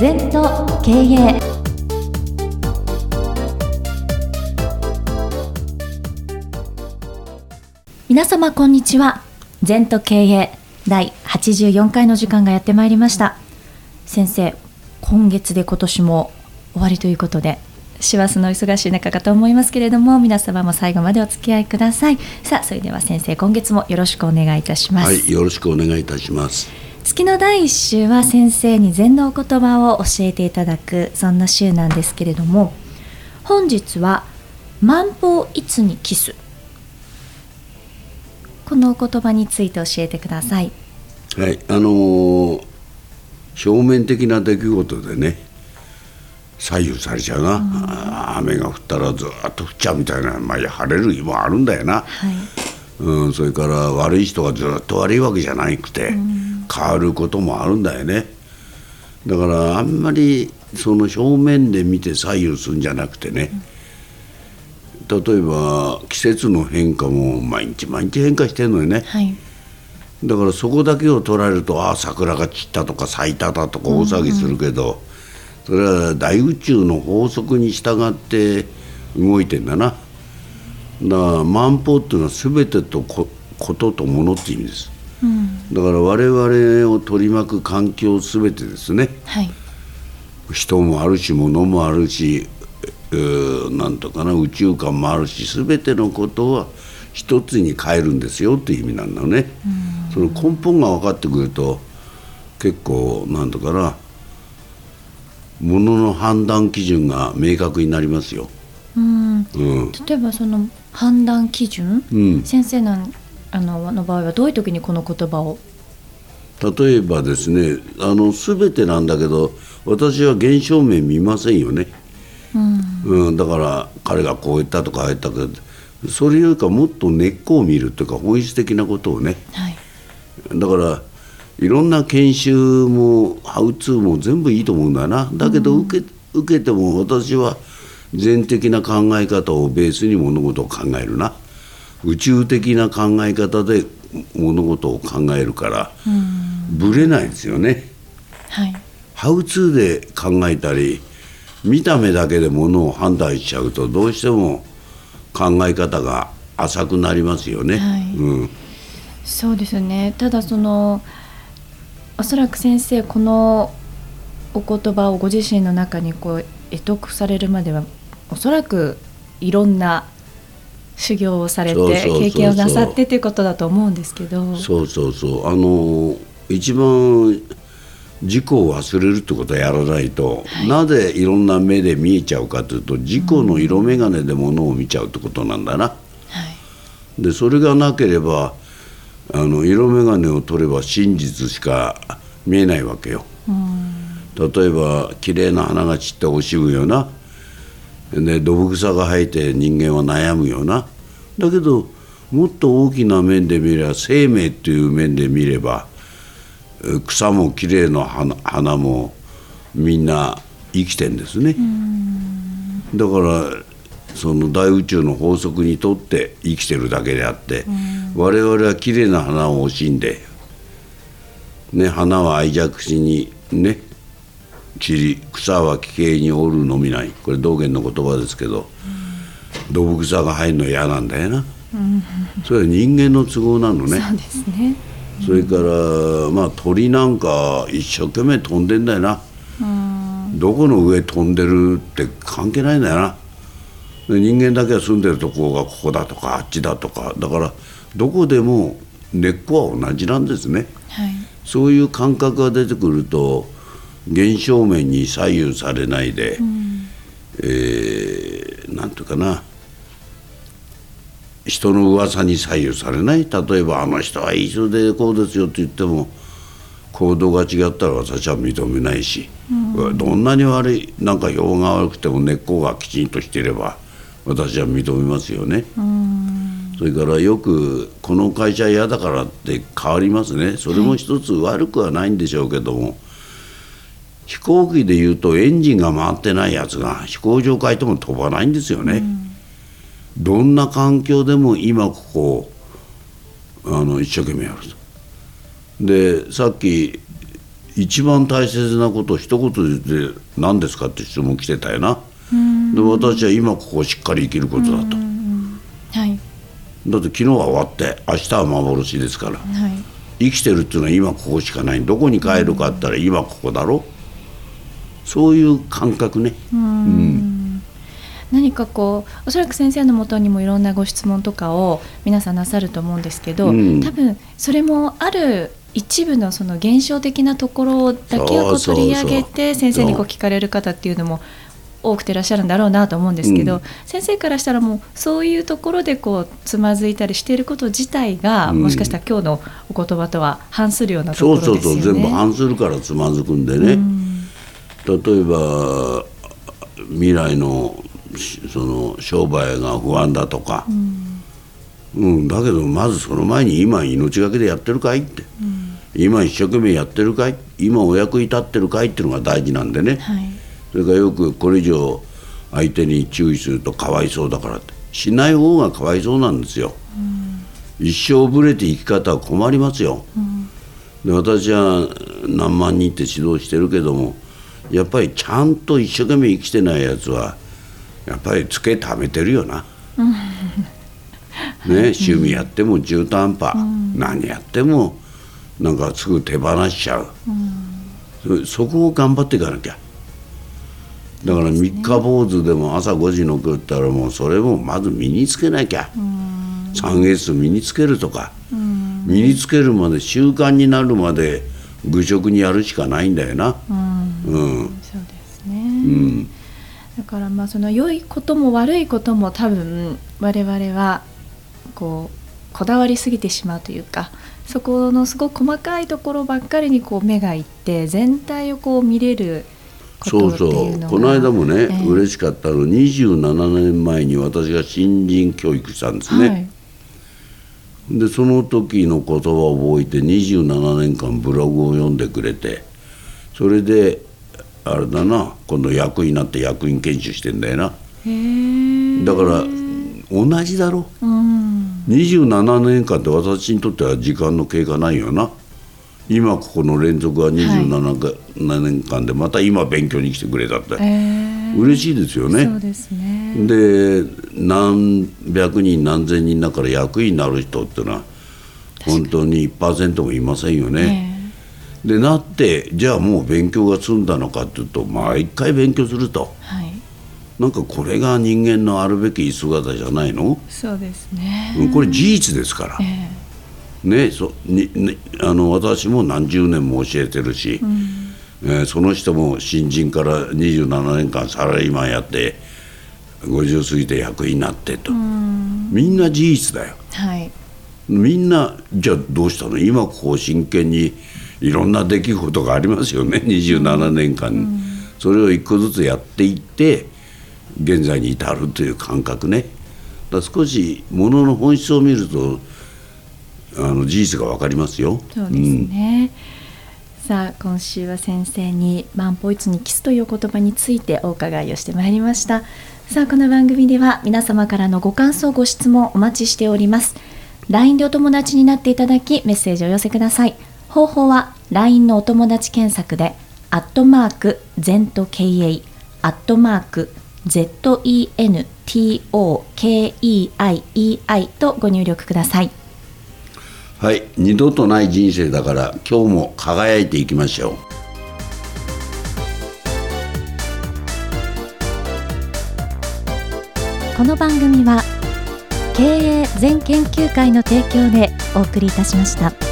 全と経営皆様こんにちは。全と経営第84回の時間がやってまいりました。先生今月で今年も終わりということで師走の忙しい中かと思いますけれども皆様も最後までお付き合いください。さあそれでは先生今月もよろしくお願いいたします。はいよろしくお願いいたします。月の第1週は先生に禅のお言葉を教えていただくそんな週なんですけれども本日は「万法いつにキス」このお言葉について教えてください。はいあのー、表面的な出来事でね左右されちゃうな、うん、雨が降ったらずっと降っちゃうみたいな、まあ、晴れる日もあるんだよな、はい。うん、それから悪い人がずっと悪いわけじゃなくて、うん、変わることもあるんだよね。だからあんまりその表面で見て左右するんじゃなくてね、うん、例えば季節の変化も毎日毎日変化してるのよね、はい、だからそこだけを捉えるとああ桜が散ったとか咲いただとか大騒ぎするけど、うんうんそれは大宇宙の法則に従って動いてんだな。だから万法っていうのは全てとこととものって意味です、うん、だから我々を取り巻く環境全てですね、はい、人もあるし物もあるしなんとかな宇宙観もあるし全てのことは一つに変えるんですよっていう意味なんだね、うん、その根本が分かってくると結構なんとかなものの判断基準が明確になりますよ。うん、うん、例えばその判断基準、うん、先生のあのの場合はどういう時にこの言葉を？例えばですねあの全てなんだけど私は現象面見ませんよね、うん、うん、だから彼がこう言ったとか言ったけどそれよりかもっと根っこを見るというか本質的なことをね、はい、だからいろんな研修もハウツーも全部いいと思うんだな。だけど受け,、受けても私は全的な考え方をベースに物事を考えるな宇宙的な考え方で物事を考えるからぶれないですよね。はい、ハウツーで考えたり見た目だけでものを判断しちゃうとどうしても考え方が浅くなりますよね。はい、うん、そうですねただそのおそらく先生このお言葉をご自身の中にこう得得されるまではおそらくいろんな修行をされて経験をなさってということだと思うんですけど。そうそうそう。あの一番事故を忘れるってことをやらないと、はい、なぜいろんな目で見えちゃうかというと事故の色眼鏡でものを見ちゃうってことなんだな。はい、でそれがなければあの色眼鏡を取れば真実しか見えないわけよ。例えば綺麗な花が散って惜しむようなでどぶ草が生えて人間は悩むような。だけどもっと大きな面で見れば生命っていう面で見れば草も綺麗な花花もみんな生きてんですね。だからその大宇宙の法則にとって生きてるだけであって、我々は綺麗な花を惜しんで、ね、花は愛着しにね散り草は奇形におるのみない。これ道元の言葉ですけど、動物草が入るの嫌なんだよな、それは人間の都合なのね。そうですね、それからまあ鳥なんか一生懸命飛んでんだよな、どこの上飛んでるって関係ないんだよな。人間だけが住んでるとこがここだとかあっちだとか。だからどこでも根っこは同じなんですね、はい、そういう感覚が出てくると現象面に左右されないで、うん、えー、なんていうかな。人の噂に左右されない。例えばあの人はいい人でこうですよって言っても行動が違ったら私は認めないし、うん、どんなに悪いなんか評が悪くても根っこがきちんとしていれば私は認めますよね。それからよくこの会社嫌だからって変わりますね。それも一つ悪くはないんでしょうけども、はい、飛行機でいうとエンジンが回ってないやつが飛行場変えても飛ばないんですよね。どんな環境でも今ここあの一生懸命やると。でさっき一番大切なことを一言で言って何ですかって質問来てたよな。で私は今ここをしっかり生きることだと。はいだって昨日は終わって明日は幻ですから。はい生きてるっていうのは今ここしかないどこに帰るかって言ったら今ここだろそういう感覚ね。うん。何かこうおそらく先生のもとにもいろんなご質問とかを皆さんなさると思うんですけど、うん。多分それもある一部のその現象的なところだけを取り上げて先生にこう聞かれる方っていうのも多くていらっしゃるんだろうなと思うんですけど、うん。先生からしたらもうそういうところでこうつまずいたりしていること自体が、うん。もしかしたら今日のお言葉とは反するようなとそうころですよね。そうそう。全部反するからつまずくんでね、うん例えば未来のしその商売が不安だとか、うんだけどまずその前に今命がけでやってるかいって、今一生懸命やってるかい。今お役に立ってるかいっていうのが大事なんでね、はい。それからよくこれ以上相手に注意するとかわいそうだからって。しない方がかわいそうなんですよ、一生ぶれて生き方は困りますよ、で私は何万人って指導してるけどもやっぱりちゃんと一生懸命生きてないやつはやっぱりつけためてるよな、ね、趣味やっても中途半端、何やってもなんかすぐ手放しちゃう、そそこを頑張っていかなきゃ。だから三日坊主でも朝5時の来ったらもうそれもまず身につけなきゃ。三月身につけるとか。身につけるまで習慣になるまで愚直にやるしかないんだよなうん。そうですね、うん。だからまあその良いことも悪いことも多分我々はこうこだわりすぎてしまうというかそこのすごく細かいところばっかりにこう目がいって全体をこう見れるそうそう。この間もね、ええ。嬉しかったの27年前に私が新人教育したんですね、はい。でその時の言葉を覚えて27年間ブログを読んでくれてそれであれだな。今度役員になって役員研修してんだよな。だから同じだろ。うん。27年間って私にとっては時間の経過ないよな。今ここの連続は27か年間でまた今勉強に来てくれたって、ええ。嬉しいですよね。そうですね。で何百人何千人だから役員になる人っていうのは本当に1%もいませんよね。でなってじゃあもう勉強が済んだのかっていうと毎回勉強すると。えはい。なんかこれが人間のあるべき姿じゃないの、そうですね。うんこれ事実ですから。え。ねそににあの私も何十年も教えてるし、えーその人も新人から27年間サラリーマンやって50過ぎて役員になってと、みんな事実だよ。えはい。みんなじゃあどうしたの？今こう真剣にいろんな出来事がありますよね。27年間。に、それを一個ずつやっていって現在に至るという感覚ね。だ少しものの本質を見るとあの事実が分かりますよ。そうですね、さあ今週は先生に「万歩一にキス」という言葉についてお伺いをしてまいりました。さあこの番組では皆様からのご感想ご質問お待ちしております。LINE でお友達になっていただきメッセージをお寄せください方法は LINE のお友達検索で「アットマーク ZENTKEI」アットマーク ZENTOKEIEI とご入力ください。はい。二度とない人生だから今日も輝いていきましょこの番組は経営全研究会の提供でお送りいたしました。